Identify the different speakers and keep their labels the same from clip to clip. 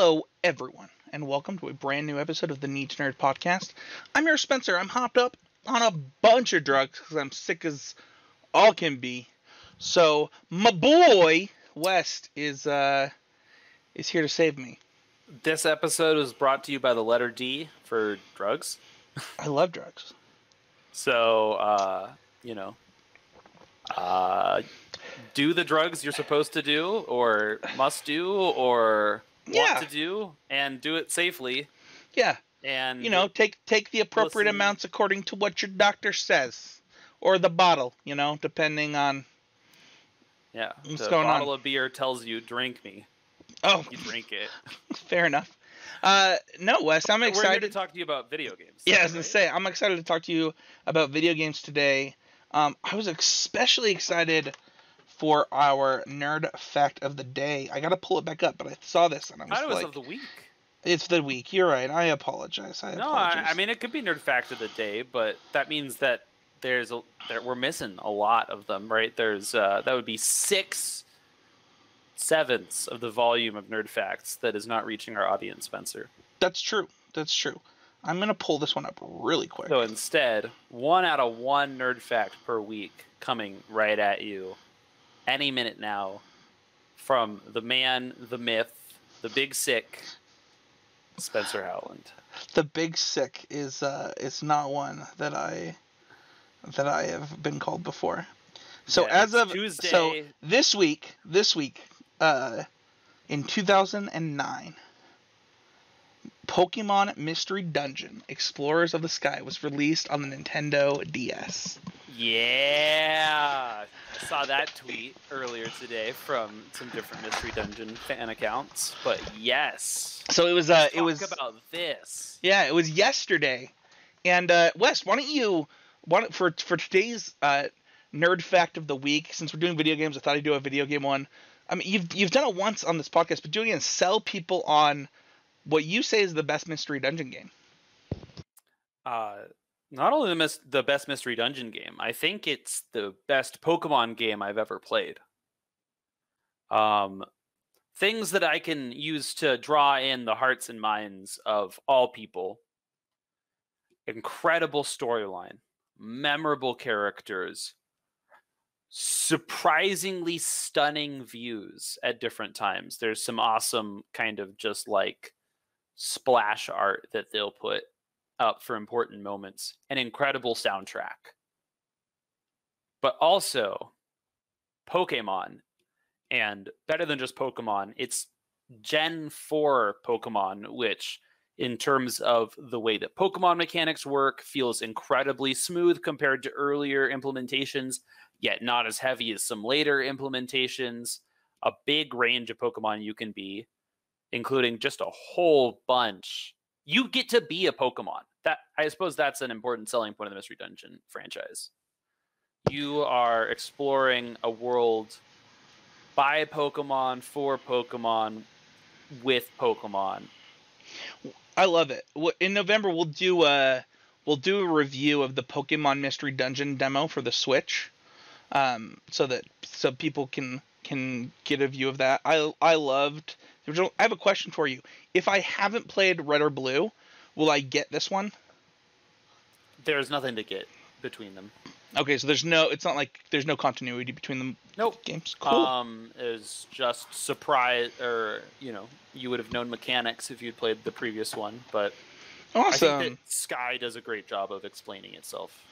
Speaker 1: Hello, everyone, and welcome to a brand new episode of the Need to Nerd podcast. I'm your Spencer. I'm hopped up on a bunch of drugs because I'm sick as all can be. So my boy West is uh is here to save me.
Speaker 2: This episode was brought to you by the letter D for drugs.
Speaker 1: I love drugs.
Speaker 2: So, uh, you know, uh, do the drugs you're supposed to do, or must do, or
Speaker 1: Yeah.
Speaker 2: want to do, and do it safely.
Speaker 1: Yeah,
Speaker 2: And
Speaker 1: you know, take take the appropriate
Speaker 2: Listen-
Speaker 1: amounts according to what your doctor says, or the bottle. You know, depending on.
Speaker 2: yeah,
Speaker 1: what's
Speaker 2: the
Speaker 1: going on?
Speaker 2: bottle of beer tells you drink me.
Speaker 1: Oh,
Speaker 2: You drink it.
Speaker 1: fair enough. Uh, no, Wes, I'm
Speaker 2: We're here to talk to you about video games.
Speaker 1: Yeah, I was gonna
Speaker 2: right?
Speaker 1: say I'm excited to talk to you about video games today. Um, I was especially excited for our nerd fact of the day. I gotta pull it back up, but I saw this and I
Speaker 2: I
Speaker 1: was
Speaker 2: thought it was
Speaker 1: like,
Speaker 2: of the week.
Speaker 1: "It's the week." You're right. I apologize. I
Speaker 2: No,
Speaker 1: apologize.
Speaker 2: I, I mean it could be nerd fact of the day, but that means that there's a that we're missing a lot of them, right? There's uh, that would be six sevenths of the volume of nerd facts that is not reaching our audience, Spencer.
Speaker 1: that's true. That's true. I'm gonna pull this one up really quick.
Speaker 2: So instead, one out of one nerd fact per week coming right at you, any minute now, from the man, the myth, the big sick, Spencer Howland.
Speaker 1: the big sick is uh is not one that I that I have been called before. So
Speaker 2: Yeah,
Speaker 1: as of so this week, this week, uh, in 2009, Pokemon Mystery Dungeon: Explorers of the Sky was released on the Nintendo DS.
Speaker 2: Yeah, I saw that tweet earlier today from some different Mystery Dungeon fan accounts. But yes,
Speaker 1: So it was uh it was
Speaker 2: about this.
Speaker 1: yeah it was yesterday, and uh, Wes, why don't you why don't, for for today's uh, nerd fact of the week? Since we're doing video games, I thought I'd do a video game one. I mean, you've you've done it once on this podcast, but do it again. Sell people on what you say is the best mystery dungeon game.
Speaker 2: Uh, not only the mis- the best Mystery Dungeon game, I think it's the best Pokemon game I've ever played. Um, things that I can use to draw in the hearts and minds of all people. Incredible storyline, memorable characters, surprisingly stunning views at different times. There's some awesome kind of just like splash art that they'll put up for important moments, an incredible soundtrack. But also Pokemon and better than just Pokemon, it's Gen 4 Pokemon, which in terms of the way that Pokemon mechanics work feels incredibly smooth compared to earlier implementations, yet not as heavy as some later implementations. A big range of Pokemon you can be, including just a whole bunch. You get to be a Pokemon. That I suppose that's an important selling point of the Mystery Dungeon franchise. You are exploring a world by Pokemon for Pokemon with Pokemon.
Speaker 1: I love it. In November, we'll do a we'll do a review of the Pokemon Mystery Dungeon demo for the Switch, um, so that so people can can get a view of that. I I loved. I have a question for you. If I haven't played Red or Blue, will I get this one?
Speaker 2: There's nothing to get between them.
Speaker 1: Okay, so there's no. It's not like there's no continuity between the
Speaker 2: Nope.
Speaker 1: games. Cool.
Speaker 2: Um, is just surprise, or you know, you would have known mechanics if you'd played the previous one. But
Speaker 1: awesome.
Speaker 2: I think that Sky does a great job of explaining itself.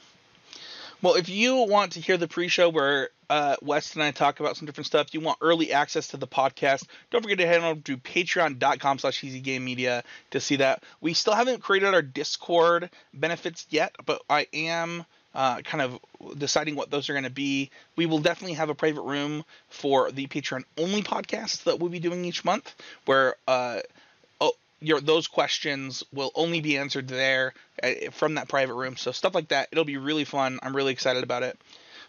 Speaker 1: Well, if you want to hear the pre-show where uh, West and I talk about some different stuff, you want early access to the podcast, don't forget to head on over to patreon.com slash HeezyGameMedia to see that. We still haven't created our Discord benefits yet, but I am uh, kind of deciding what those are going to be. We will definitely have a private room for the Patreon-only podcasts that we'll be doing each month, where uh, your those questions will only be answered there uh, from that private room. So stuff like that, it'll be really fun. I'm really excited about it.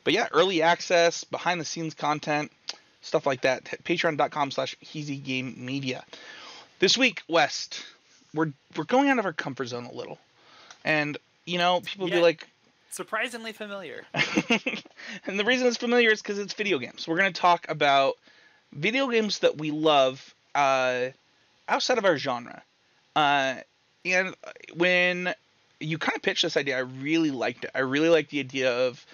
Speaker 1: But yeah, early access, behind the scenes content, stuff like that. Patreon.com slash Game Media. This week, West, we're we're going out of our comfort zone a little. And you know, people be like
Speaker 2: Surprisingly familiar.
Speaker 1: and the reason it's familiar is because it's video games. We're going to talk about video games that we love, uh, outside of our genre. Uh, and when you kind of pitched this idea, I really liked it. I really liked the idea of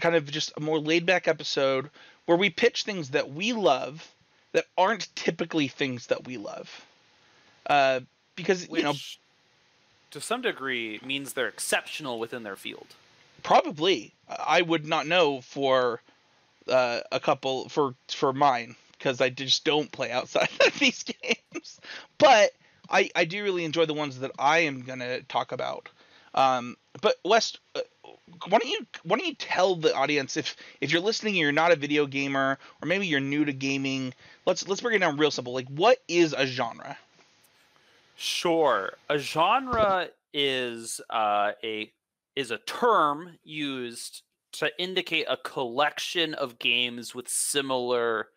Speaker 1: kind of just a more laid back episode where we pitch things that we love that aren't typically things that we love. Uh, because
Speaker 2: Which,
Speaker 1: you know,
Speaker 2: to some degree, means they're exceptional within their field.
Speaker 1: probably I would not know for uh, a couple for for mine because I just don't play outside of these games. But I I do really enjoy the ones that I am gonna talk about. Um, but West, uh, why don't you why don't you tell the audience if if you're listening and you're not a video gamer or maybe you're new to gaming, let's let's break it down real simple. Like, what is a genre?
Speaker 2: Sure. A genre is uh, a is a term used to indicate a collection of games with similar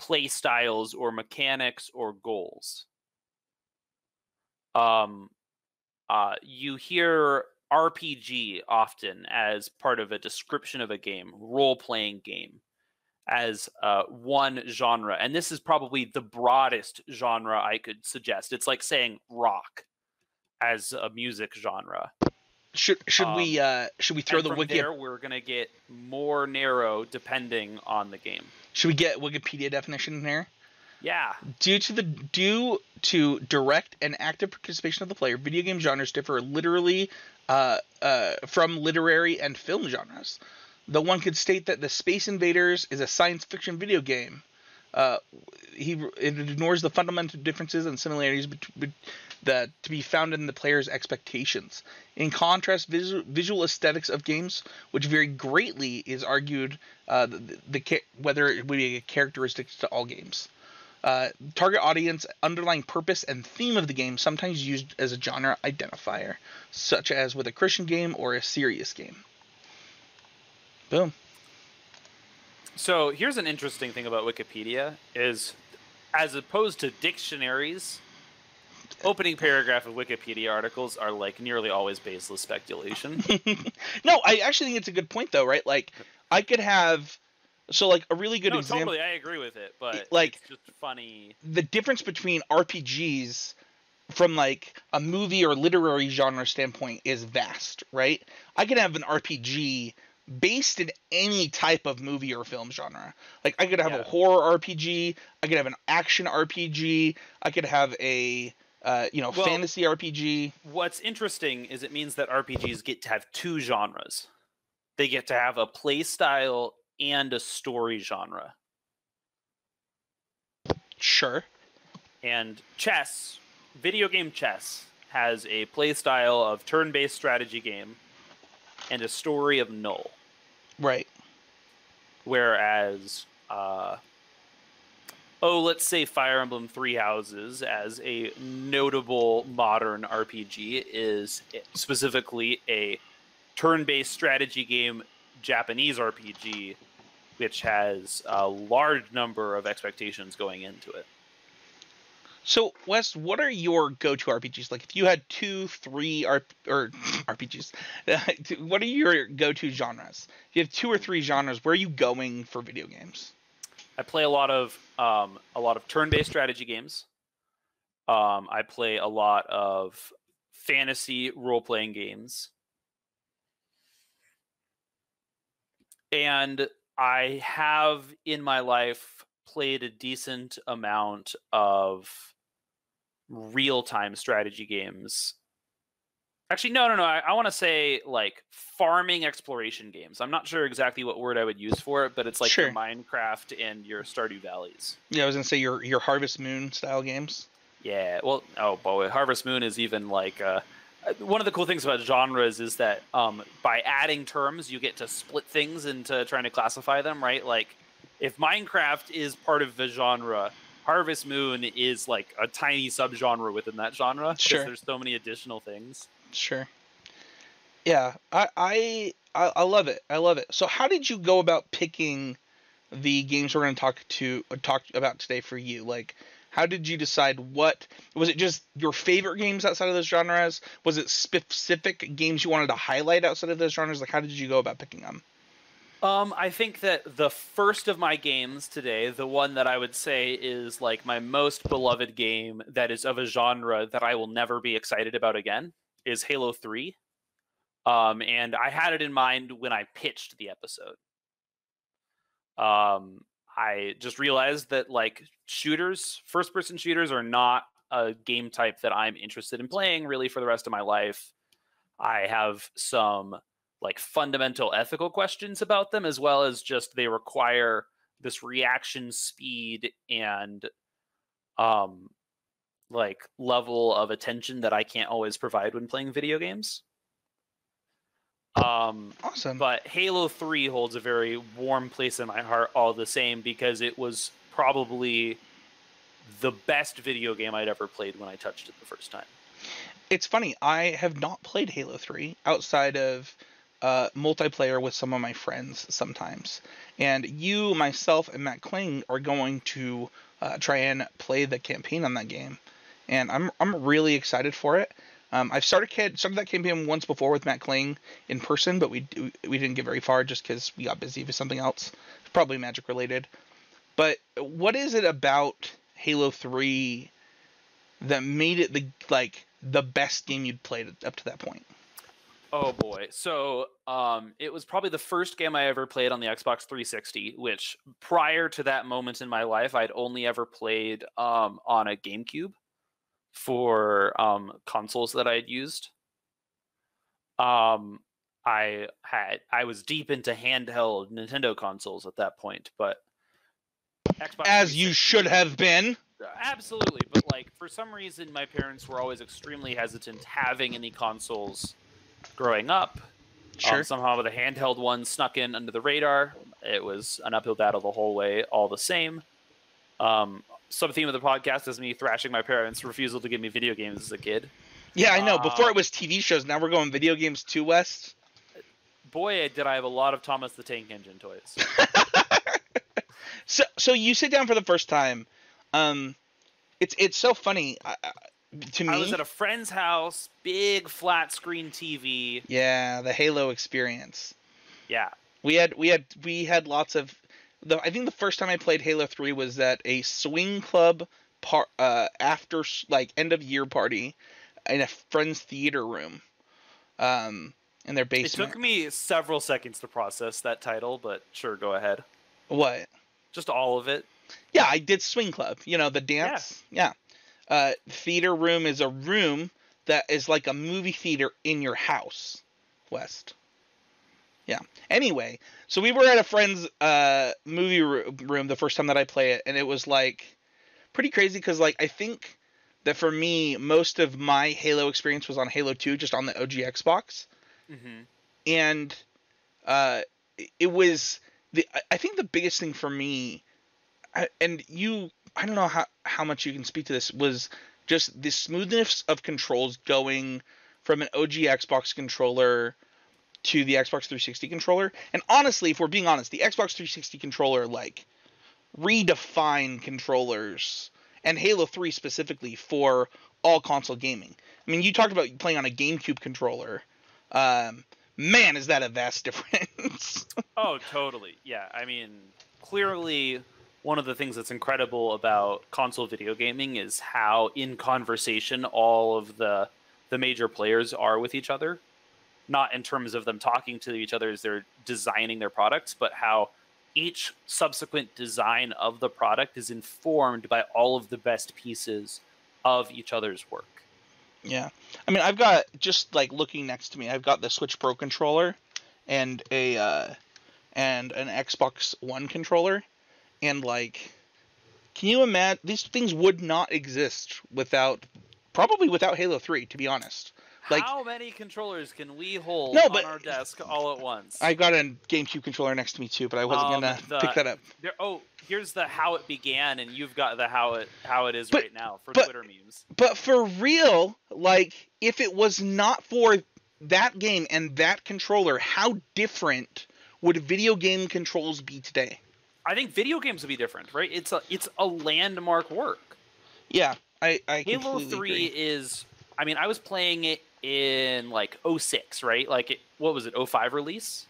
Speaker 2: play styles or mechanics or goals. Um, uh, you hear RPG often as part of a description of a game, role playing game, as uh, one genre. And this is probably the broadest genre I could suggest. It's like saying rock as a music genre.
Speaker 1: Should should
Speaker 2: Um,
Speaker 1: we uh should we throw the wiki
Speaker 2: there, we're going to get more narrow depending on the game.
Speaker 1: Should we get Wikipedia definition in here?
Speaker 2: Yeah.
Speaker 1: Due to the due to direct and active participation of the player, video game genres differ literally uh, uh, from literary and film genres. Though one could state that the Space Invaders is a science fiction video game, uh, he it ignores the fundamental differences and similarities between that to be found in the player's expectations. In contrast, visual, visual aesthetics of games, which vary greatly, is argued uh, the, the, the whether it would be a characteristic to all games. Uh, target audience, underlying purpose, and theme of the game sometimes used as a genre identifier, such as with a Christian game or a serious game. Boom.
Speaker 2: So here's an interesting thing about Wikipedia is as opposed to dictionaries, opening paragraph of Wikipedia articles are like nearly always baseless speculation.
Speaker 1: no, I actually think it's a good point though, right? Like I could have so like a really good
Speaker 2: no,
Speaker 1: example
Speaker 2: totally, I agree with it, but
Speaker 1: like-
Speaker 2: it's just funny.
Speaker 1: the difference between RPGs from like a movie or literary genre standpoint is vast, right? I could have an RPG based in any type of movie or film genre. Like I could have
Speaker 2: Yeah.
Speaker 1: a horror RPG, I could have an action RPG, I could have a uh, you know
Speaker 2: Well-
Speaker 1: fantasy RPG.
Speaker 2: What's interesting is it means that RPGs get to have two genres. They get to have a play style and a story genre.
Speaker 1: Sure.
Speaker 2: And chess, video game chess, has a play style of turn based strategy game and a story of null.
Speaker 1: Right.
Speaker 2: Whereas, uh, oh, let's say Fire Emblem Three Houses as a notable modern RPG is specifically a turn based strategy game, Japanese RPG, which has a large number of expectations going into it.
Speaker 1: So, Wes, what are your go-to RPGs? Like, if you had two, three R- or RPGs, what are your go-to genres? If you have two or three genres, where are you going for video games?
Speaker 2: I play a lot of um, a lot of turn-based strategy games. Um, I play a lot of fantasy role-playing games, and I have in my life played a decent amount of real-time strategy games. Actually, no, no, no. I, I want to say like farming exploration games. I'm not sure exactly what word I would use for it, but it's like
Speaker 1: Sure.
Speaker 2: your Minecraft and your Stardew Valleys.
Speaker 1: Yeah, I was gonna say your your Harvest Moon style games.
Speaker 2: Yeah, well, oh boy, Harvest Moon is even like uh, one of the cool things about genres is that um, by adding terms, you get to split things into trying to classify them, right? Like, if Minecraft is part of the genre, Harvest Moon is like a tiny subgenre within that genre because
Speaker 1: Sure.
Speaker 2: there's so many additional things.
Speaker 1: Sure. Yeah, I, I I love it. I love it. So, how did you go about picking the games we're going to talk to talk about today for you? Like, how did you decide what was it? Just your favorite games outside of those genres? Was it specific games you wanted to highlight outside of those genres? Like, how did you go about picking them?
Speaker 2: Um, I think that the first of my games today, the one that I would say is like my most beloved game that is of a genre that I will never be excited about again, is Halo 3. Um, and I had it in mind when I pitched the episode. Um, I just realized that like shooters, first person shooters are not a game type that I'm interested in playing really for the rest of my life. I have some like fundamental ethical questions about them as well as just they require this reaction speed and um like level of attention that I can't always provide when playing video games. Um
Speaker 1: Awesome.
Speaker 2: but Halo 3 holds a very warm place in my heart all the same because it was probably the best video game I'd ever played when I touched it the first time.
Speaker 1: it's funny. I have not played Halo 3 outside of uh, multiplayer with some of my friends sometimes. And you, myself, and Matt Kling are going to uh, try and play the campaign on that game. And I'm I'm really excited for it. Um, I've started started that campaign once before with Matt Kling in person, but we we didn't get very far just because we got busy with something else, probably magic related. But what is it about Halo 3 that made it the like the best game you'd played up to that point?
Speaker 2: Oh boy. So, um, it was probably the first game I ever played on the Xbox 360, which prior to that moment in my life, I'd only ever played um, on a GameCube for um, consoles that I had used. Um, I had I was deep into handheld Nintendo consoles at that point, but Xbox
Speaker 1: As you should have been.
Speaker 2: Absolutely, but like for some reason, my parents were always extremely hesitant having any consoles growing up. Um,
Speaker 1: Sure.
Speaker 2: somehow the handheld one snuck in under the radar. It was an uphill battle the whole way, all the same. Um, sub theme of the podcast is me thrashing my parents' refusal to give me video games as a kid.
Speaker 1: yeah, I know. Before
Speaker 2: uh,
Speaker 1: it was TV shows. Now we're going video games too, West.
Speaker 2: Boy, did I have a lot of Thomas the Tank Engine toys.
Speaker 1: So so you sit down for the first time. Um, it's it's so funny uh, uh, to me.
Speaker 2: I was at a friend's house, big flat screen TV.
Speaker 1: yeah, the Halo experience.
Speaker 2: Yeah,
Speaker 1: We had we had we had lots of. The, I think the first time I played Halo Three was at a swing club par, uh, after like end of year party in a friend's theater room, um, in their basement.
Speaker 2: it took me several seconds to process that title, but sure, go ahead.
Speaker 1: What?
Speaker 2: Just all of it.
Speaker 1: Yeah, I did swing club. You know the dance. Yeah. Uh, theater room is a room that is like a movie theater in your house, West. Yeah. Anyway, so we were at a friend's uh, movie room the first time that I play it, and it was like pretty crazy because like I think that for me most of my Halo experience was on Halo 2, just on the OG Xbox
Speaker 2: Mm-hmm.
Speaker 1: and uh, it was the I- I think the biggest thing for me, and you I don't know how how much you can speak to this was just the smoothness of controls going from an OG Xbox controller to the Xbox 360 controller. And honestly, if we're being honest, the Xbox 360 controller like redefined controllers and Halo 3 specifically for all console gaming. I mean, you talked about playing on a GameCube controller. Um, man, is that a vast difference?
Speaker 2: Oh, totally. Yeah. I mean, clearly, one of the things that's incredible about console video gaming is how, in conversation, all of the the major players are with each other. Not in terms of them talking to each other as they're designing their products, but how each subsequent design of the product is informed by all of the best pieces of each other's work.
Speaker 1: yeah. I mean, I've got just like looking next to me, I've got the Switch Pro controller and a uh, and an Xbox One controller, and like, can you imagine these things would not exist without probably without Halo 3, to be honest. Like-
Speaker 2: How many controllers can we hold
Speaker 1: No,
Speaker 2: on our desk all at once?
Speaker 1: I got a GameCube controller next to me too, but I wasn't
Speaker 2: Um,
Speaker 1: gonna
Speaker 2: the-
Speaker 1: pick that up.
Speaker 2: There, oh, here's the how it began, and you've got the how it how it is
Speaker 1: But-
Speaker 2: right now for
Speaker 1: but-
Speaker 2: Twitter memes.
Speaker 1: But for real, like if it was not for that game and that controller, how different would video game controls be today?
Speaker 2: I think video games would be different, right? It's a it's a landmark work.
Speaker 1: Yeah, I I
Speaker 2: Halo Three
Speaker 1: agree.
Speaker 2: is. I mean, I was playing it in like 06, right? Like, it, what was it? 05 release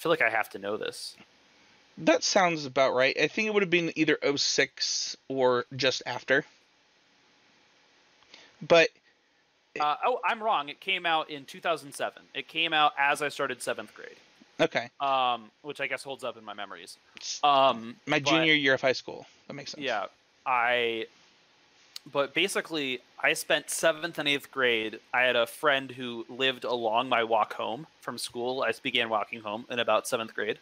Speaker 2: I feel like I have to know this.
Speaker 1: That sounds about right. I think it would have been either 06 or just after. But
Speaker 2: Uh, oh, I'm wrong. It came out in 2007. It came out as I started seventh grade,
Speaker 1: okay,
Speaker 2: um, which I guess holds up in my memories. Um,
Speaker 1: my junior year of high school. That makes sense.
Speaker 2: Yeah, I. But basically, I spent seventh and eighth grade. I had a friend who lived along my walk home from school. I began walking home in about seventh grade.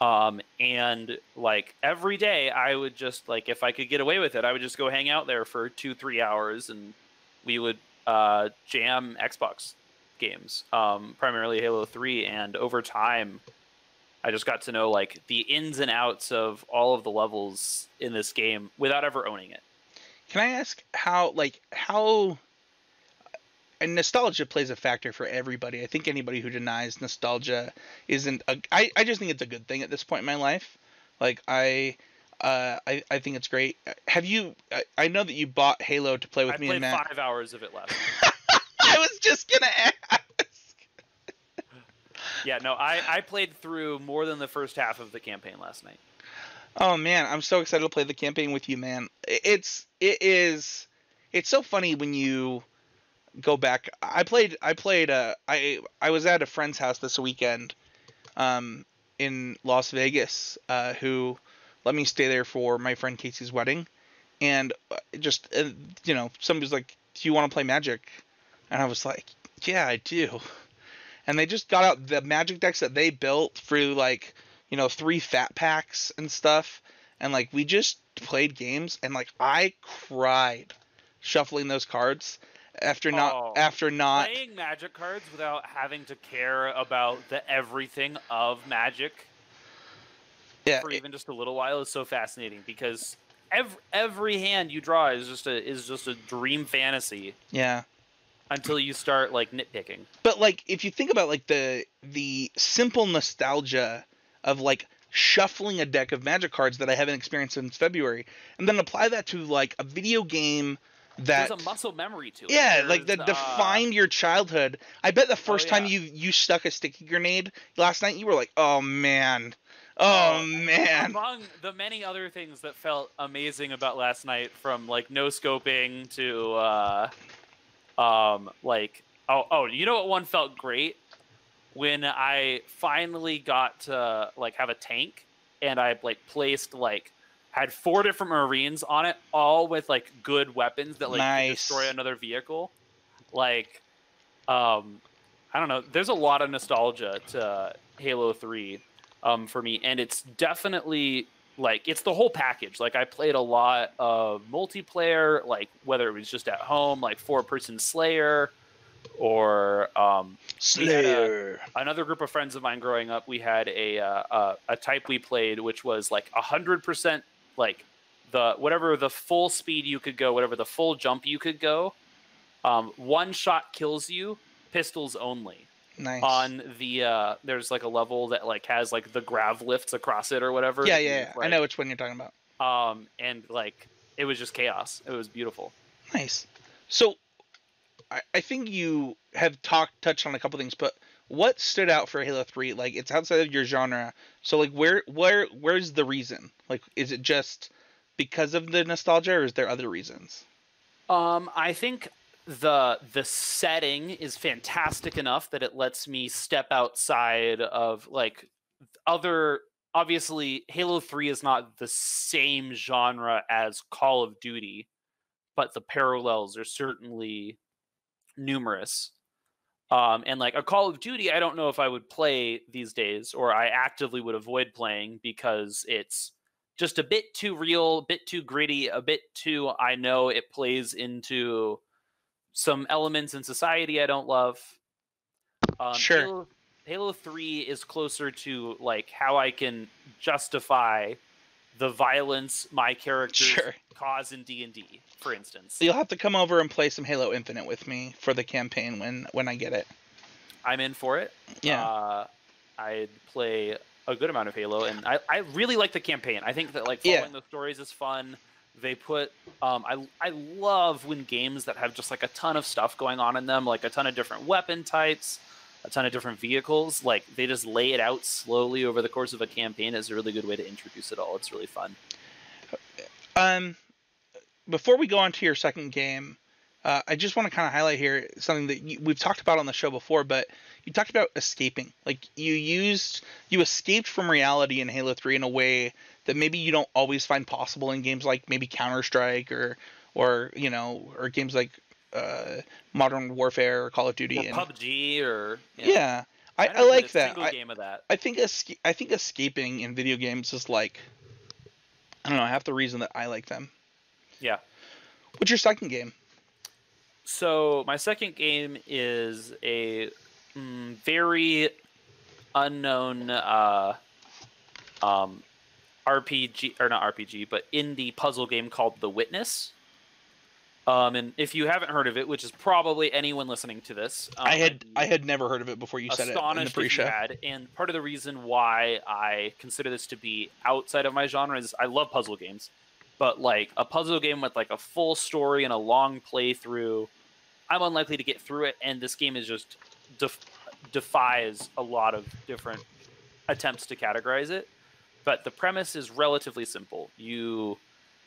Speaker 2: Um, and like every day, I would just like if I could get away with it, I would just go hang out there for two, three hours, and we would uh, jam Xbox games, um, primarily Halo Three. And over time, I just got to know like the ins and outs of all of the levels in this game without ever owning it.
Speaker 1: Can I ask how, like, how. And nostalgia plays a factor for everybody. I think anybody who denies nostalgia isn't a. I, I just think it's a good thing at this point in my life. Like, I. Uh, I, I think it's great. Have you? I, I know that you bought Halo to play with
Speaker 2: I
Speaker 1: me
Speaker 2: played
Speaker 1: Matt.
Speaker 2: five hours of it last.
Speaker 1: I was just gonna ask.
Speaker 2: yeah, no, I I played through more than the first half of the campaign last night.
Speaker 1: Oh man, I'm so excited to play the campaign with you, man. It's it is it's so funny when you go back. I played I played uh I I was at a friend's house this weekend um in Las Vegas uh who let me stay there for my friend Casey's wedding and uh, just uh, you know somebody's like, "Do you want to play Magic?" And I was like, "Yeah, I do." And they just got out the Magic decks that they built through like you know, three fat packs and stuff. And like we just played games and like I cried shuffling those cards after not
Speaker 2: Oh,
Speaker 1: after not
Speaker 2: Playing Magic cards without having to care about the everything of Magic
Speaker 1: yeah
Speaker 2: for
Speaker 1: it-
Speaker 2: even just a little while is so fascinating because every every hand you draw is just a is just a dream fantasy
Speaker 1: yeah.
Speaker 2: until you start like nitpicking.
Speaker 1: But like if you think about like the the simple nostalgia of like shuffling a deck of magic cards that I haven't experienced since February and then apply that to like a video game that
Speaker 2: There's a muscle memory to it.
Speaker 1: Yeah, like that
Speaker 2: uh,
Speaker 1: defined your childhood. I bet the first time
Speaker 2: yeah.
Speaker 1: you you stuck a sticky grenade last night, you were like, "Oh man, oh
Speaker 2: Oh,
Speaker 1: man."
Speaker 2: Among the many other things that felt amazing about last night, from like no scoping to uh, um, like oh oh, you know what one felt great when I finally got to like have a tank and I like placed like had four different marines on it, all with like good weapons that like
Speaker 1: Nice.
Speaker 2: destroy another vehicle. Like, um, I don't know. There's a lot of nostalgia to Halo Three um, for me, and it's definitely like it's the whole package. Like I played a lot of multiplayer, like whether it was just at home, like four person Slayer, or um, had a-
Speaker 1: Slayer.
Speaker 2: another group of friends of mine growing up. We had a uh, a, a type we played, which was like hundred percent like the whatever the full speed you could go, whatever the full jump you could go. Um, one shot kills you, pistols only
Speaker 1: Nice.
Speaker 2: on the uh there's like a level that like has like the grav lifts across it or whatever
Speaker 1: yeah, yeah, yeah. I know which one you're talking about.
Speaker 2: um and like it was just chaos it was beautiful
Speaker 1: Nice. So, I, I think you have talked touched on a couple things, but what stood out for Halo Three? Like, it's outside of your genre. So, like, where, where, where's the reason? Like, is it just because of the nostalgia, or is there other reasons?
Speaker 2: um i think the the setting is fantastic enough that it lets me step outside of like other obviously halo 3 is not the same genre as call of duty but the parallels are certainly numerous um, and like a call of duty i don't know if i would play these days or i actively would avoid playing because it's just a bit too real a bit too gritty a bit too i know it plays into some elements in society i don't love um,
Speaker 1: Sure.
Speaker 2: halo, halo 3 is closer to like how i can justify the violence my characters
Speaker 1: Sure.
Speaker 2: cause in d&d for instance
Speaker 1: You'll have to come over and play some Halo Infinite with me for the campaign when when I get it.
Speaker 2: i'm in for it
Speaker 1: Yeah.
Speaker 2: uh, I'd play a good amount of Halo, and I, I really like the campaign. I think that like
Speaker 1: Yeah.
Speaker 2: following the stories is fun. They put um, I I love when games that have just like a ton of stuff going on in them, like a ton of different weapon types, a ton of different vehicles. Like they just lay it out slowly over the course of a campaign is a really good way to introduce it all. It's really fun.
Speaker 1: Um, before we go on to your second game, uh, I just want to kind of highlight here something that you, we've talked about on the show before, but you talked about escaping. Like you used, you escaped from reality in Halo 3 in a way that maybe you don't always find possible in games like maybe Counter Strike or, or you know, or games like uh, Modern Warfare or Call of Duty.
Speaker 2: Or
Speaker 1: and,
Speaker 2: PUBG or
Speaker 1: know, yeah, I, I,
Speaker 2: I
Speaker 1: like that.
Speaker 2: I, game of that.
Speaker 1: I think esca- I think escaping in video games is like, I don't know, half the reason that I like them.
Speaker 2: Yeah.
Speaker 1: What's your second game?
Speaker 2: So my second game is a mm, very unknown uh, um, RPG or not RPG, but indie puzzle game called The Witness. Um, and if you haven't heard of it, which is probably anyone listening to this, um,
Speaker 1: I had I had never heard of it before you said it in the
Speaker 2: astonished if you
Speaker 1: pre-show.
Speaker 2: had. And part of the reason why I consider this to be outside of my genre is I love puzzle games, but like a puzzle game with like a full story and a long playthrough, I'm unlikely to get through it. And this game is just def- defies a lot of different attempts to categorize it. But the premise is relatively simple. You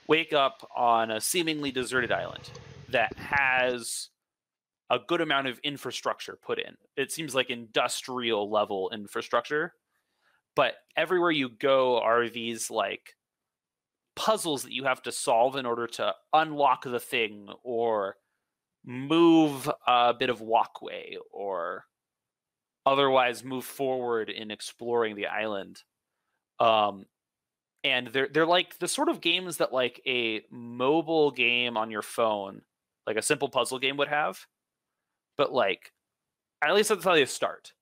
Speaker 2: wake up on a seemingly deserted island that has a good amount of infrastructure put in. It seems like industrial level infrastructure. But everywhere you go are these like puzzles that you have to solve in order to unlock the thing or move a bit of walkway or otherwise move forward in exploring the island. Um, and they're they're like the sort of games that like a mobile game on your phone, like a simple puzzle game would have. But like at least that's how they start.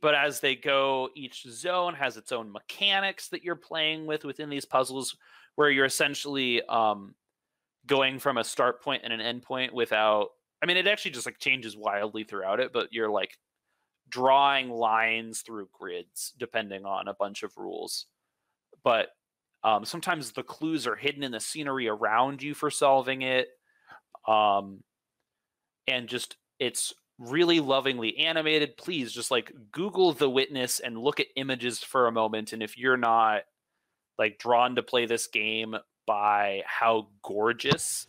Speaker 2: But as they go, each zone has its own mechanics that you're playing with within these puzzles, where you're essentially um, going from a start point and an end point without. I mean, it actually just like changes wildly throughout it, but you're like drawing lines through grids depending on a bunch of rules. But um, sometimes the clues are hidden in the scenery around you for solving it. Um, and just it's really lovingly animated. Please just like Google The Witness and look at images for a moment. And if you're not like drawn to play this game by how gorgeous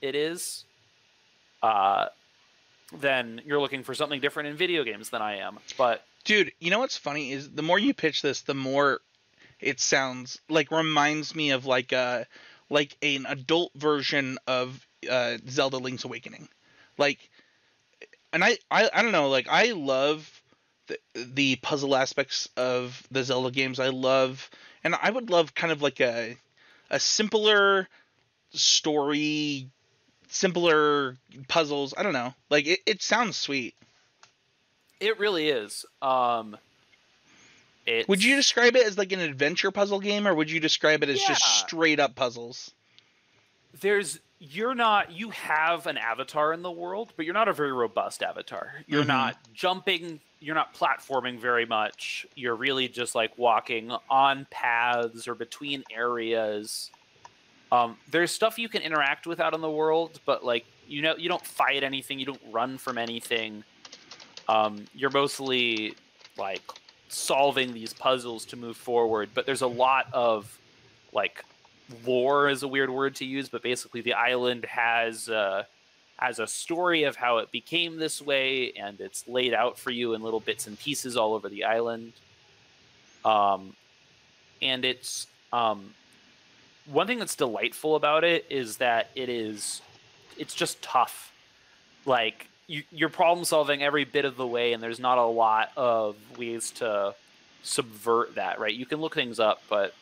Speaker 2: it is, uh, then you're looking for something different in video games than I am. But
Speaker 1: Dude, you know what's funny is the more you pitch this, the more it sounds like reminds me of like a like an adult version of uh, Zelda Link's Awakening. Like and I, I I don't know, like I love the the puzzle aspects of the Zelda games. I love and I would love kind of like a a simpler story simpler puzzles. I don't know. Like it, it sounds sweet.
Speaker 2: it really is. Um, it's,
Speaker 1: Would you describe it as like an adventure puzzle game, or would you describe it as just straight up puzzles?
Speaker 2: there's you're not you have an avatar in the world but you're not a very robust avatar. You're
Speaker 1: Mhm.
Speaker 2: not jumping you're not platforming very much. You're really just like walking on paths or between areas. Um, there's stuff you can interact with out in the world but like you know you don't fight anything you don't run from anything. Um, you're mostly like solving these puzzles to move forward but there's a lot of like lore is a weird word to use, but basically the island has uh, has a story of how it became this way, and it's laid out for you in little bits and pieces all over the island. Um, and it's um, one thing that's delightful about it is that it is it's just tough. Like you, you're problem solving every bit of the way, and there's not a lot of ways to subvert that. Right? You can look things up, but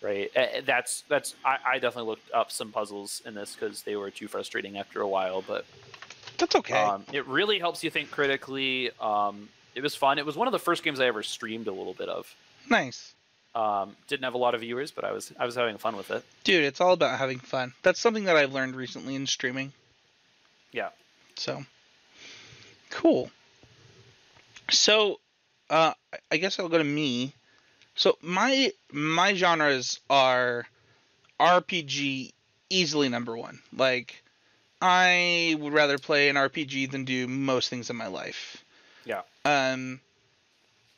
Speaker 2: right that's that's I, I definitely looked up some puzzles in this because they were too frustrating after a while but
Speaker 1: That's okay.
Speaker 2: um, it really helps you think critically um, it was fun it was one of the first games i ever streamed a little bit of
Speaker 1: nice,
Speaker 2: um, didn't have a lot of viewers but i was i was having fun with it
Speaker 1: dude. It's all about having fun. That's something that I've learned recently in streaming.
Speaker 2: Yeah.
Speaker 1: So cool. So, uh, I- guess I'll go to me. So my my genres are RPG easily number one. Like I would rather play an RPG than do most things in my life.
Speaker 2: Yeah.
Speaker 1: Um,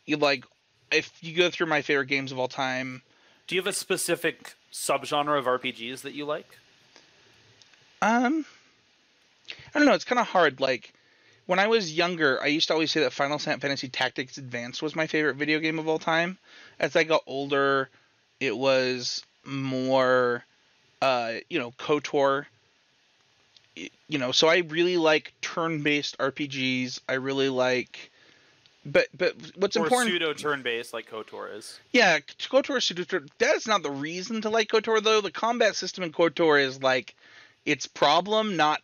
Speaker 1: you like if you go through my favorite games of all time.
Speaker 2: Do you have a specific subgenre of RPGs that you like?
Speaker 1: Um, I don't know. It's kind of hard. Like when I was younger, I used to always say that Final Fantasy Tactics Advanced was my favorite video game of all time. As I got older, it was more, uh, you know, KOTOR. You know, so I really like turn-based RPGs. I really like, but but what's
Speaker 2: or
Speaker 1: important?
Speaker 2: pseudo turn-based like KOTOR is.
Speaker 1: Yeah, KOTOR pseudo turn. That's not the reason to like KOTOR though. The combat system in KOTOR is like its problem, not.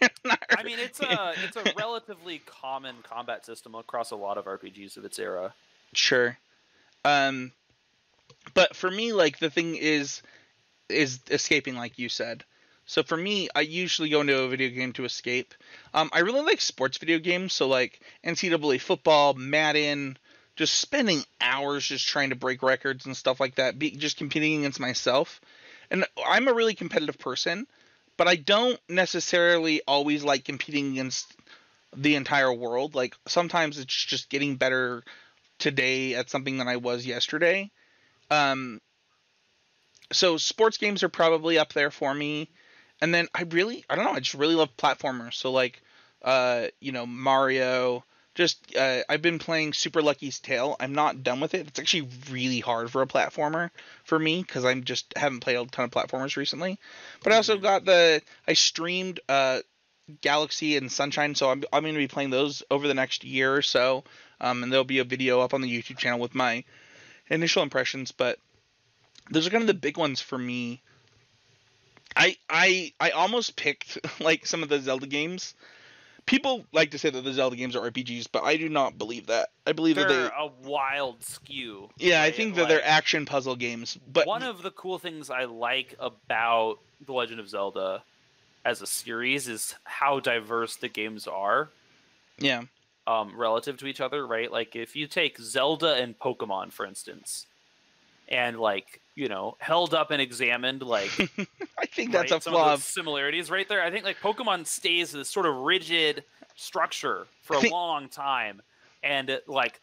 Speaker 1: not
Speaker 2: I mean, it's a it's a relatively common combat system across a lot of RPGs of its era.
Speaker 1: Sure. Um, but for me, like the thing is, is escaping, like you said. So for me, I usually go into a video game to escape. Um, I really like sports video games, so like NCAA football, Madden, just spending hours just trying to break records and stuff like that, be, just competing against myself. And I'm a really competitive person, but I don't necessarily always like competing against the entire world. Like sometimes it's just getting better today at something than I was yesterday. Um, so sports games are probably up there for me. And then I really, I don't know, I just really love platformers. So like, uh, you know, Mario. Just uh, I've been playing Super Lucky's Tale. I'm not done with it. It's actually really hard for a platformer for me because I'm just haven't played a ton of platformers recently. But I also got the I streamed uh, Galaxy and Sunshine, so I'm I'm going to be playing those over the next year or so. Um, and there'll be a video up on the YouTube channel with my initial impressions. But those are kind of the big ones for me. I I I almost picked like some of the Zelda games. People like to say that the Zelda games are RPGs, but I do not believe that. I believe that They're
Speaker 2: a wild skew.
Speaker 1: Yeah, I think that they're action puzzle games. But
Speaker 2: one of the cool things I like about The Legend of Zelda as a series is how diverse the games are
Speaker 1: yeah.
Speaker 2: um, relative to each other, right? Like if you take Zelda and Pokemon, for instance, and like you know held up and examined like
Speaker 1: I think that's
Speaker 2: right,
Speaker 1: a
Speaker 2: some
Speaker 1: flaw.
Speaker 2: of similarities right there. I think like Pokemon stays this sort of rigid structure for a long time, and it, like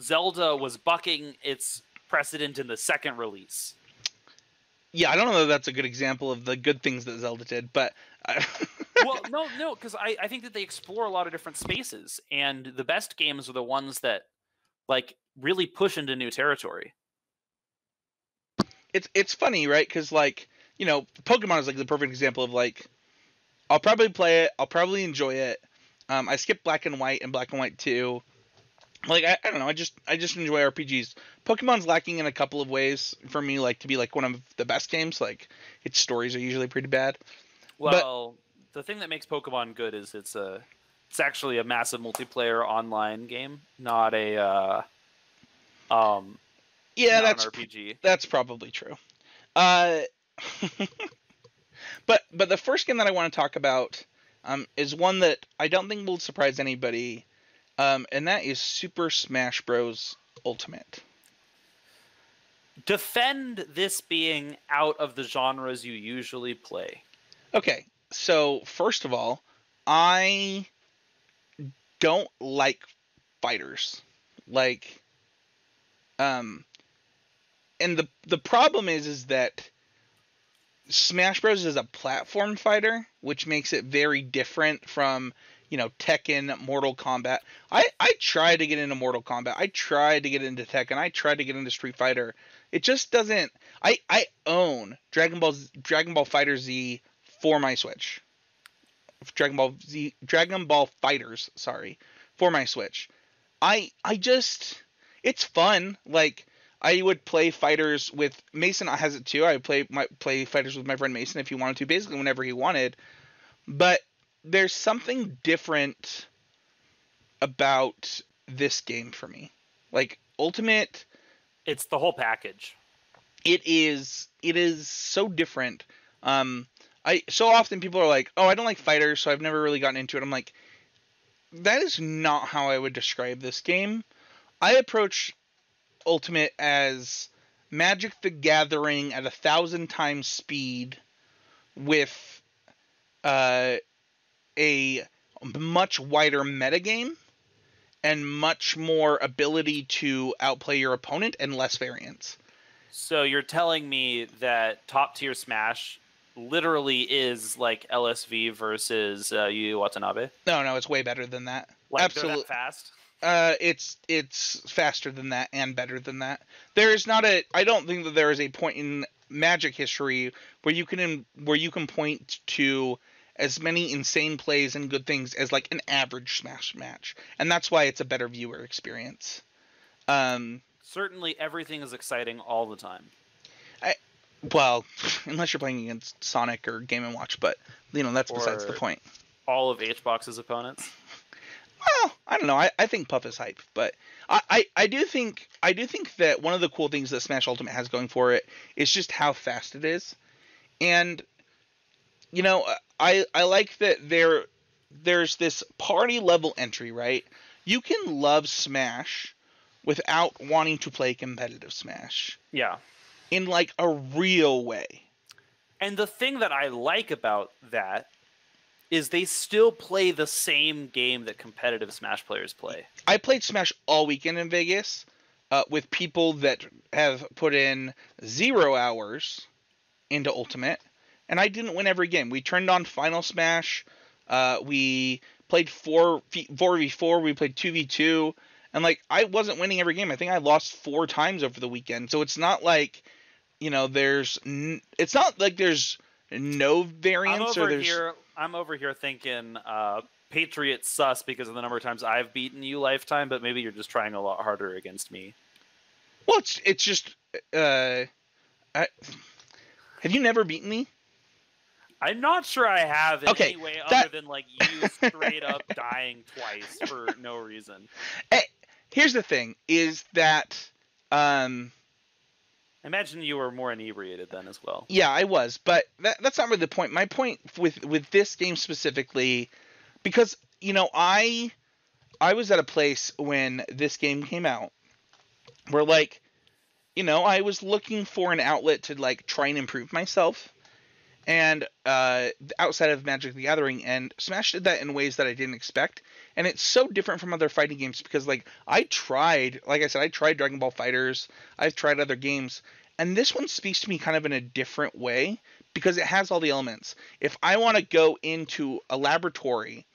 Speaker 2: Zelda was bucking its precedent in the second release.
Speaker 1: yeah, I don't know that that's a good example of the good things that Zelda did, but
Speaker 2: well, no, no, because I, I think that they explore a lot of different spaces, and the best games are the ones that like really push into new territory.
Speaker 1: It's it's funny, right? Because like you know, Pokemon is like the perfect example of like I'll probably play it, I'll probably enjoy it. Um, I skipped Black and White and Black and White Two. Like I, I don't know, I just I just enjoy RPGs. Pokemon's lacking in a couple of ways for me, like to be like one of the best games. Like its stories are usually pretty bad. But-
Speaker 2: Well, the thing that makes Pokemon good is it's a it's actually a massive multiplayer online game, not a uh, um
Speaker 1: Yeah, that's
Speaker 2: RPG.
Speaker 1: That's probably true. Uh, but but the first game that I want to talk about um, is one that I don't think will surprise anybody, um, and that is Super Smash Bros. Ultimate.
Speaker 2: Defend this being out of the genres you usually play.
Speaker 1: Okay, so first of all, I don't like fighters. Like, um, and the the problem is is that Smash Bros is a platform fighter, which makes it very different from you know Tekken, Mortal Kombat. I I tried to get into Mortal Kombat. I tried to get into Tekken. I tried to get into Street Fighter. It just doesn't. I I own Dragon Ball Dragon Ball Fighter Z for my Switch. Dragon Ball Z Dragon Ball Fighters, sorry, for my Switch. I I just it's fun. Like I would play fighters with Mason has it too. I would play my play fighters with my friend Mason if he wanted to, basically whenever he wanted. But there's something different about this game for me. Like Ultimate
Speaker 2: It's the whole package.
Speaker 1: it is it is so different. Um, I so often people are like, "Oh, I don't like fighters, so I've never really gotten into it." I'm like, that is not how I would describe this game. I approach Ultimate as Magic the Gathering at a thousand times speed, with uh, a much wider metagame, and much more ability to outplay your opponent and less variance.
Speaker 2: So you're telling me that top tier Smash literally is like LSV versus uh, Yu Watanabe?
Speaker 1: No, no, it's way better than that.
Speaker 2: Like
Speaker 1: Absolute-
Speaker 2: that fast.
Speaker 1: Uh, it's it's faster than that and better than that. There is not a. I don't think that there is a point in Magic history where you can where you can point to as many insane plays and good things as like an average Smash match, and that's why it's a better viewer experience. Um,
Speaker 2: Certainly, everything is exciting all the time.
Speaker 1: I, well, unless you're playing against Sonic or Game and Watch, but you know that's besides the point.
Speaker 2: All of HBox's opponents.
Speaker 1: Well, I don't know. I, I think Puff is hype, but I, I, I do think I do think that one of the cool things that Smash Ultimate has going for it is just how fast it is, and you know I I like that there there's this party level entry right. You can love Smash without wanting to play competitive Smash
Speaker 2: Yeah.
Speaker 1: in like a real way.
Speaker 2: And the thing that I like about that is they still play the same game that competitive Smash players play.
Speaker 1: I played Smash all weekend in Vegas uh, with people that have put in zero hours into Ultimate, and I didn't win every game. We turned on Final Smash. Uh, we played four four v four. We played two v two, and like I wasn't winning every game. I think I lost four times over the weekend. So it's not like, you know, there's n- it's not like there's no
Speaker 2: I'm
Speaker 1: variance or there's
Speaker 2: here. I'm over here thinking uh, Patriot sus because of the number of times I've beaten you lifetime, but maybe you're just trying a lot harder against me.
Speaker 1: well, it's it's just uh, I, have you never beaten me?
Speaker 2: I'm not sure I have in
Speaker 1: Okay,
Speaker 2: any way
Speaker 1: that-
Speaker 2: other than like you straight up dying twice for no reason.
Speaker 1: Hey, here's the thing is that um
Speaker 2: imagine you were more inebriated then as well.
Speaker 1: yeah i was but that, that's not really the point my point with with this game specifically because you know i i was at a place when this game came out where like you know i was looking for an outlet to like try and improve myself and uh outside of magic the gathering and smash did that in ways that i didn't expect. And it's so different from other fighting games because like i tried like i said i tried Dragon Ball FighterZ i've tried other games and this one speaks to me kind of in a different way because it has all the elements. If i want to go into a laboratory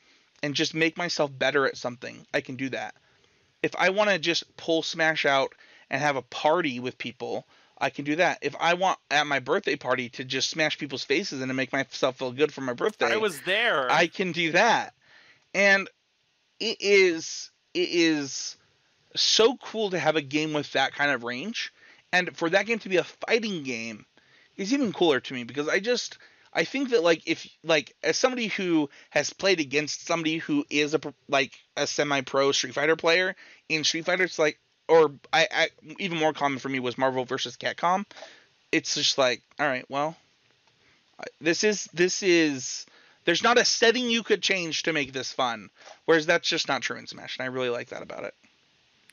Speaker 1: and just make myself better at something i can do that. If i want to just pull smash out and have a party with people I can do that. If I want at my birthday party to just smash people's faces and to make myself feel good for my birthday,
Speaker 2: I was there.
Speaker 1: I can do that. And it is it is so cool to have a game with that kind of range. And for that game to be a fighting game is even cooler to me because I just I think that like if like as somebody who has played against somebody who is a like a semi-pro Street Fighter player in Street Fighter, it's like or I, I even more common for me was Marvel versus Capcom. It's just like all right, well, this is this is there's not a setting you could change to make this fun, whereas that's just not true in Smash, and I really like that about it.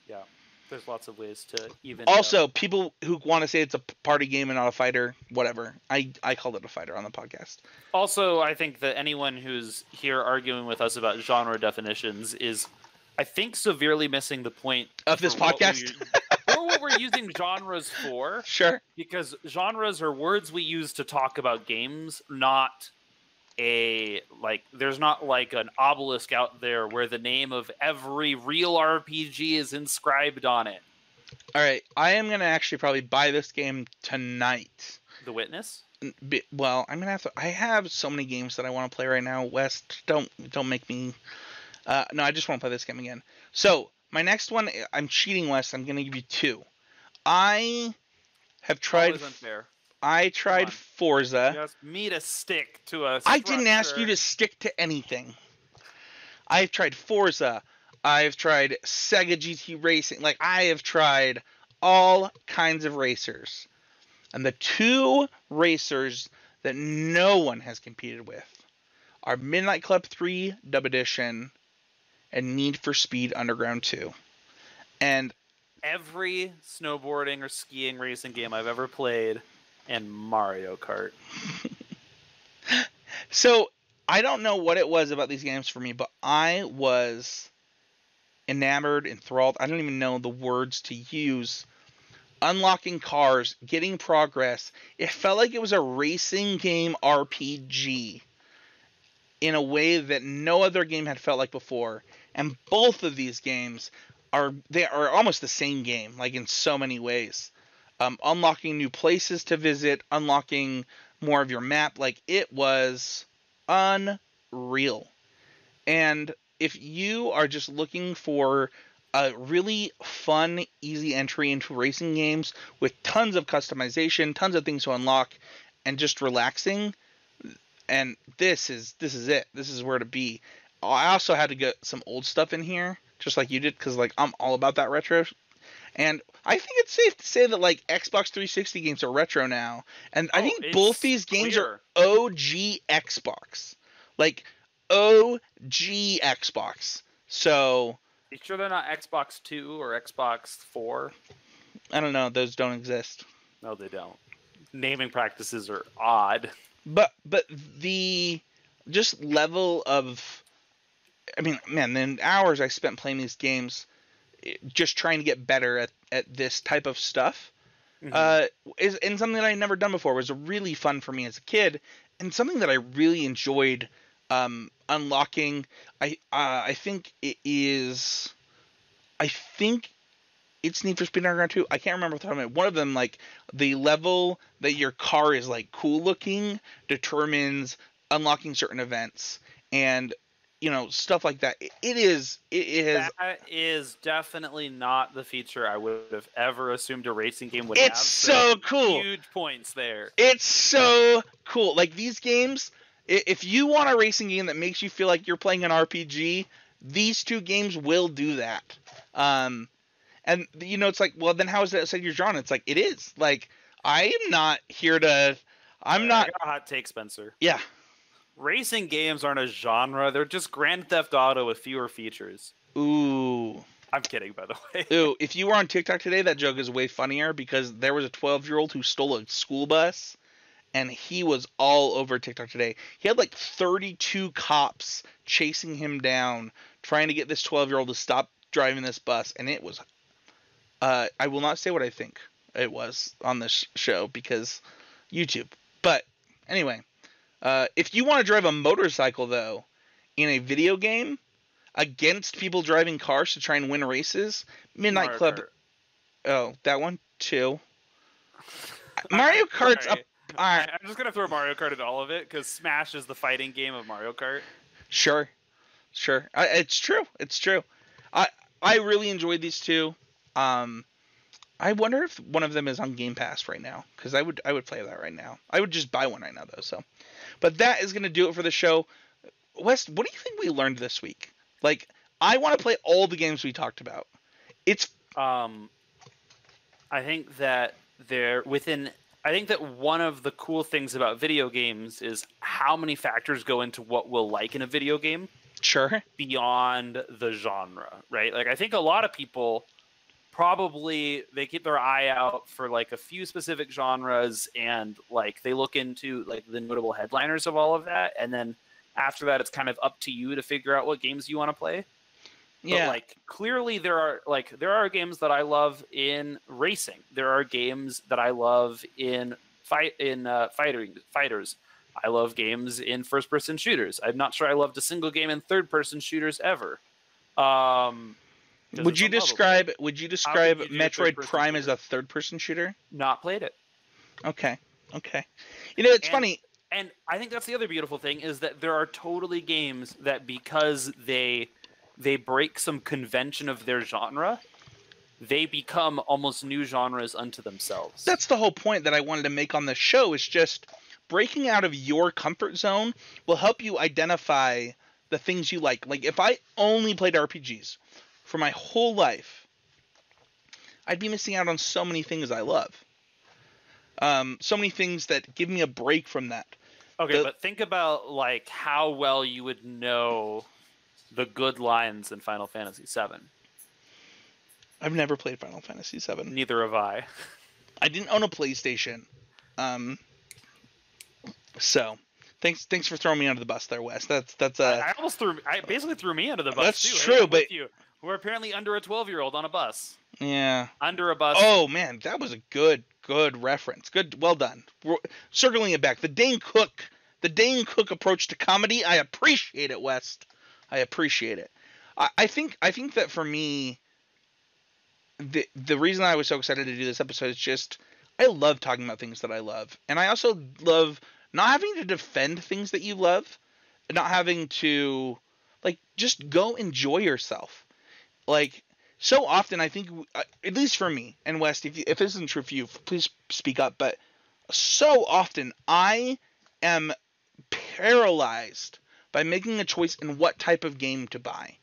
Speaker 2: yeah. There's lots of ways to even.
Speaker 1: Also, people who want to say it's a party game and not a fighter, whatever. I I called it a fighter on the podcast.
Speaker 2: Also, I think that anyone who's here arguing with us about genre definitions is, I think, severely missing the point
Speaker 1: Of this
Speaker 2: for what we
Speaker 1: podcast?
Speaker 2: or what we're using genres for,
Speaker 1: Sure.
Speaker 2: because genres are words we use to talk about games, not a like. There's not like an obelisk out there where the name of every real RPG is inscribed on it.
Speaker 1: All right, I am gonna actually probably buy this game tonight.
Speaker 2: The Witness.
Speaker 1: Well, I'm gonna have to. I have so many games that I want to play right now. West, don't don't make me. Uh, no, I just want to play this game again. So my next one, I'm cheating, West. I'm gonna give you two. I have tried.
Speaker 2: Unfair.
Speaker 1: I tried. Forza.
Speaker 2: You asked me to stick to a.
Speaker 1: I didn't ask you to stick to anything. I've tried Forza. I've tried Sega GT Racing. Like I have tried all kinds of racers. And the two racers that no one has competed with are Midnight Club 3 Dub Edition and Need for Speed Underground 2. And
Speaker 2: every snowboarding or skiing racing game I've ever played, and Mario Kart.
Speaker 1: So I don't know what it was about these games for me, but I was enamored, enthralled. I don't even know the words to use. Unlocking cars, getting progress. It felt like it was a racing game RPG in a way that no other game had felt like before. And both of these games are they are almost the same game, like in so many ways. Um, unlocking new places to visit, unlocking more of your map, like it was unreal. And if you are just looking for a really fun, easy entry into racing games with tons of customization, tons of things to unlock, and just relaxing, and this is this is it. This is where to be. Oh, I also had to get some old stuff in here, just like you did, because like I'm all about that retro. And I think it's safe to say that like Xbox 360 games are retro now, and I
Speaker 2: Oh,
Speaker 1: think both these games
Speaker 2: clear.
Speaker 1: are OG Xbox, like OG Xbox. So
Speaker 2: You sure they're not Xbox Two or Xbox Four?
Speaker 1: I don't know; those don't exist.
Speaker 2: No, they don't. Naming practices are odd.
Speaker 1: but but the just level of i mean man the hours i spent playing these games eh, just trying to get better at, at this type of stuff
Speaker 2: Mhm.
Speaker 1: uh is and something that i never done before was really fun for me as a kid and something that i really enjoyed um unlocking i uh, i think it is i think it's Need for Speed Underground 2. I can't remember the top of. One of them, like the level that your car is like cool looking, determines unlocking certain events, and you know stuff like that. It, is. It is.
Speaker 2: that is definitely not the feature I would have ever assumed a racing game would
Speaker 1: It's
Speaker 2: have.
Speaker 1: It's so cool.
Speaker 2: Huge points there.
Speaker 1: It's so cool. Like these games, if you want a racing game that makes you feel like you're playing an RPG, these two games will do that. Um, and you know, it's like, well, then how is that outside your genre? It's like it is. Like I am not here to. I'm
Speaker 2: I
Speaker 1: not.
Speaker 2: got a hot take, Spencer.
Speaker 1: Yeah.
Speaker 2: Racing games aren't a genre. They're just Grand Theft Auto with fewer features.
Speaker 1: Ooh.
Speaker 2: I'm kidding, by the way.
Speaker 1: Ooh. If you were on TikTok today, that joke is way funnier because there was a 12 year old who stole a school bus, and he was all over TikTok today. He had like 32 cops chasing him down, trying to get this 12 year old to stop driving this bus, and it was. Uh, I will not say what I think it was on this show because YouTube. But anyway, uh, if you want to drive a motorcycle though, in a video game against people driving cars to try and win races, Midnight
Speaker 2: Mario
Speaker 1: Club.
Speaker 2: Kart.
Speaker 1: Oh, that one too. Mario Kart's up. All right,
Speaker 2: I'm just gonna throw Mario Kart at all of it because Smash is the fighting game of Mario Kart.
Speaker 1: sure, sure. I, it's true. It's true. I I really enjoyed these two. Um, I wonder if one of them is on Game Pass right now because I would I would play that right now. I would just buy one right now though. So, but that is gonna do it for the show. West, what do you think we learned this week? Like, I want to play all the games we talked about. It's
Speaker 2: Um, I think that they're within. I think that one of the cool things about video games is how many factors go into what we'll like in a video game
Speaker 1: sure.
Speaker 2: beyond the genre, right? Like I think a lot of people probably they keep their eye out for like a few specific genres and like they look into like the notable headliners of all of that and then after that it's kind of up to you to figure out what games you want to play.
Speaker 1: Yeah.
Speaker 2: But like clearly there are like there are games that I love in racing. There are games that I love in fight in uh, fighting fighters. I love games in first person shooters. I'm not sure I loved a single game in third person shooters ever. Um
Speaker 1: would you describe Would you describe
Speaker 2: you
Speaker 1: Metroid Prime as a third person shooter?
Speaker 2: not played it?
Speaker 1: Okay. Okay. You know, it's
Speaker 2: And-
Speaker 1: funny.
Speaker 2: And I think that's the other beautiful thing is that there are totally games that because they they break some convention of their genre, they become almost new genres unto themselves.
Speaker 1: That's the whole point that I wanted to make on the show is just breaking out of your comfort zone will help you identify the things you like. Like if I only played RPGs for my whole life, I'd be missing out on so many things I love. Um, so many things that give me a break from that.
Speaker 2: Okay,
Speaker 1: The-
Speaker 2: but think about like how well you would know the good lines in Final Fantasy VII.
Speaker 1: I've never played Final Fantasy VII.
Speaker 2: Neither have I.
Speaker 1: I didn't own a PlayStation. Um, so thanks thanks for throwing me under the bus there, Wes. That's that's uh
Speaker 2: I, I almost threw. I basically threw me under the bus
Speaker 1: That's
Speaker 2: too.
Speaker 1: True, but-
Speaker 2: you. Who are apparently under a 12 year old on a bus.
Speaker 1: Yeah.
Speaker 2: Under a bus.
Speaker 1: Oh man, that was a good, good reference. Good, well done. We're circling it back. The Dane Cook, the Dane Cook approach to comedy. I appreciate it, West. I appreciate it. I, I think, I think that for me, the the reason I was so excited to do this episode is just I love talking about things that I love, and I also love not having to defend things that you love, not having to like just go enjoy yourself. Like so often, I think uh, at least for me and West, if if this isn't true for you, please speak up. But so often, I am paralyzed by making a choice in what type of game to buy,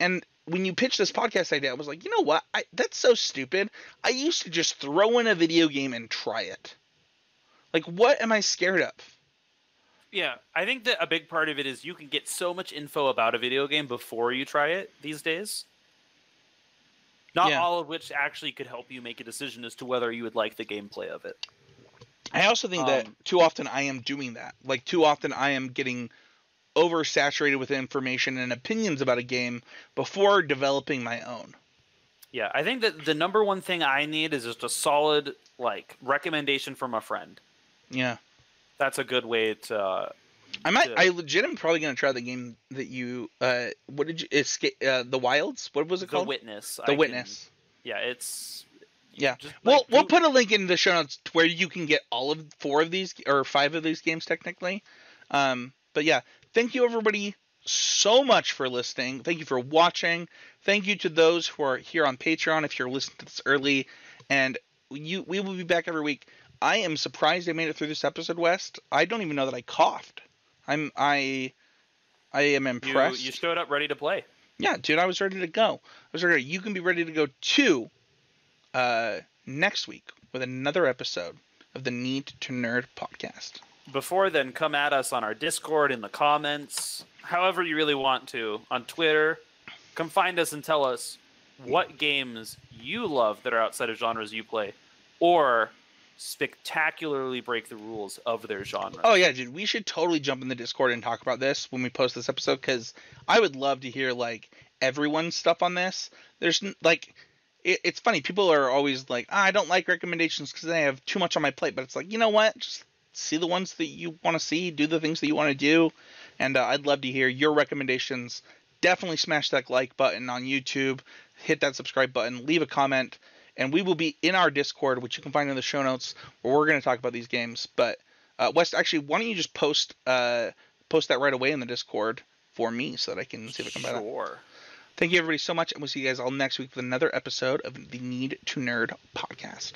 Speaker 1: and when you pitched this podcast idea, I was like, you know what? I, that's so stupid. I used to just throw in a video game and try it. Like, what am I scared of?
Speaker 2: Yeah, I think that a big part of it is you can get so much info about a video game before you try it these days. Not
Speaker 1: Yeah.
Speaker 2: all of which actually could help you make a decision as to whether you would like the gameplay of it.
Speaker 1: I also think that
Speaker 2: Um,
Speaker 1: too often I am doing that. Like, too often I am getting oversaturated with information and opinions about a game before developing my own.
Speaker 2: Yeah, I think that the number one thing I need is just a solid like recommendation from a friend.
Speaker 1: Yeah.
Speaker 2: That's a good way to.
Speaker 1: I might.
Speaker 2: to-
Speaker 1: I legit am probably gonna try the game that you. Uh, what did you escape? Uh, the Wilds. What was it
Speaker 2: the
Speaker 1: called?
Speaker 2: The Witness. I
Speaker 1: the
Speaker 2: can-
Speaker 1: Witness.
Speaker 2: yeah, it's.
Speaker 1: Yeah.
Speaker 2: Just,
Speaker 1: We'll
Speaker 2: like,
Speaker 1: we'll
Speaker 2: do-
Speaker 1: put a link in the show notes to where you can get all of four of these or five of these games technically. Um, but yeah, thank you everybody so much for listening. Thank you for watching. Thank you to those who are here on Patreon if you're listening to this early. And you we will be back every week. I am surprised I made it through this episode, West. I don't even know that I coughed. I'm I I am
Speaker 2: You,
Speaker 1: impressed.
Speaker 2: you showed up ready to play.
Speaker 1: Yeah, dude, I was ready to go. I was ready. You can be ready to go too uh, next week with another episode of the Need 2 Nerd podcast.
Speaker 2: Before then, come at us on our Discord in the comments, however you really want to, on Twitter. Come find us and tell us what games you love that are outside of genres you play, or spectacularly break the rules of their genre.
Speaker 1: Oh yeah, dude, we should totally jump in the Discord and talk about this when we post this episode because I would love to hear like everyone's stuff on this. There's like. It, it's funny. People are always like, ah, "I don't like recommendations because they have too much on my plate." But it's like, you know what? Just see the ones that you want to see, do the things that you want to do, and uh, I'd love to hear your recommendations. Definitely smash that like button on YouTube, hit that subscribe button, leave a comment, and we will be in our Discord, which you can find in the show notes, where we're going to talk about these games. But uh, West, actually, why don't you just post uh, post that right away in the Discord for me so that I can see if I can buy that.
Speaker 2: sure.
Speaker 1: Thank you everybody so much, and we'll see you guys all next week with another episode of the Need 2 Nerd podcast.